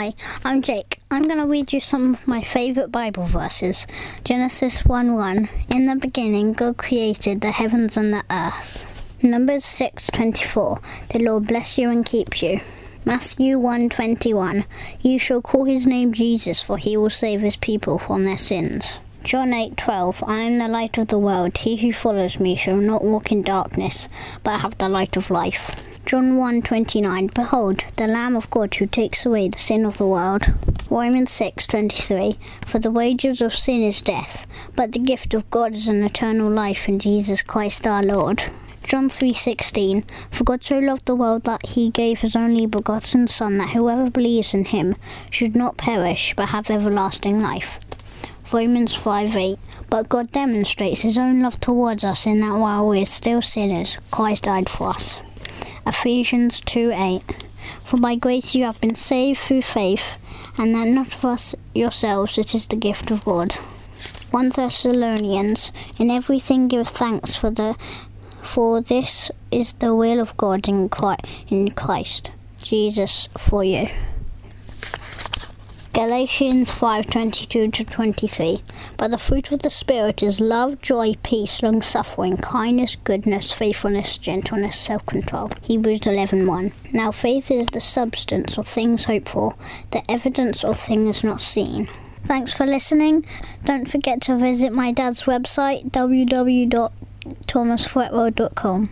Hi, I'm Jake. I'm going to read you some of my favourite Bible verses. Genesis 1 1. In the beginning, God created the heavens and the earth. Numbers 6 24. The Lord bless you and keep you. Matthew 1:21 You shall call his name Jesus for he will save his people from their sins. John 8:12 I am the light of the world he who follows me shall not walk in darkness but have the light of life. John 1:29 Behold the lamb of God who takes away the sin of the world. Romans 6:23 For the wages of sin is death but the gift of God is an eternal life in Jesus Christ our Lord. John 3:16 For God so loved the world that he gave his only begotten son that whoever believes in him should not perish but have everlasting life. Romans 5:8 But God demonstrates his own love towards us in that while we are still sinners Christ died for us. Ephesians 2 8. For by grace you have been saved through faith and that not of us yourselves it is the gift of God. 1 Thessalonians In everything give thanks for the for this is the will of God in Christ, in Christ Jesus for you. Galatians 5:22 to 23. But the fruit of the spirit is love, joy, peace, long-suffering, kindness, goodness, faithfulness, gentleness, self-control. Hebrews 11:1. Now faith is the substance of things hoped for, the evidence of things not seen. Thanks for listening. Don't forget to visit my dad's website www thomasfretwell.com.